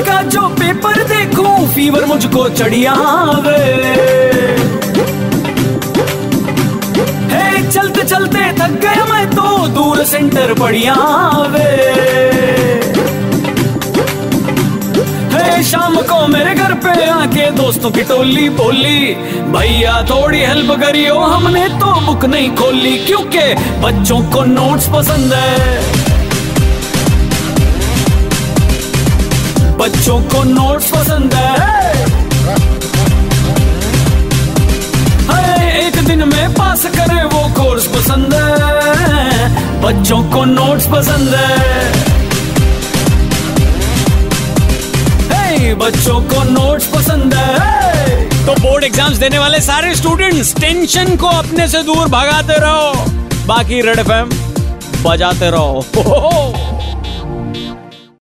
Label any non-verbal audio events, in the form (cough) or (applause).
का जो पेपर देखूँ फीवर मुझको चढ़िया वे हे, चलते चलते थक गया मैं तो दूर सेंटर बढ़िया वे हे, शाम को मेरे घर पे आके दोस्तों की टोली बोली, भैया, थोड़ी हेल्प करियो, हमने तो बुक नहीं खोली, क्योंकि बच्चों को नोट्स पसंद है। बच्चों को नोट्स पसंद है। दिन में पास करे वो कोर्स पसंद है। बच्चों को नोट्स पसंद है। हे, बच्चों को नोट्स पसंद है। तो बोर्ड एग्ज़ाम्स देने वाले सारे स्टूडेंट्स टेंशन को अपने से दूर भगाते रहो। बाकी रेड एफ़ बजाते रहो। (laughs)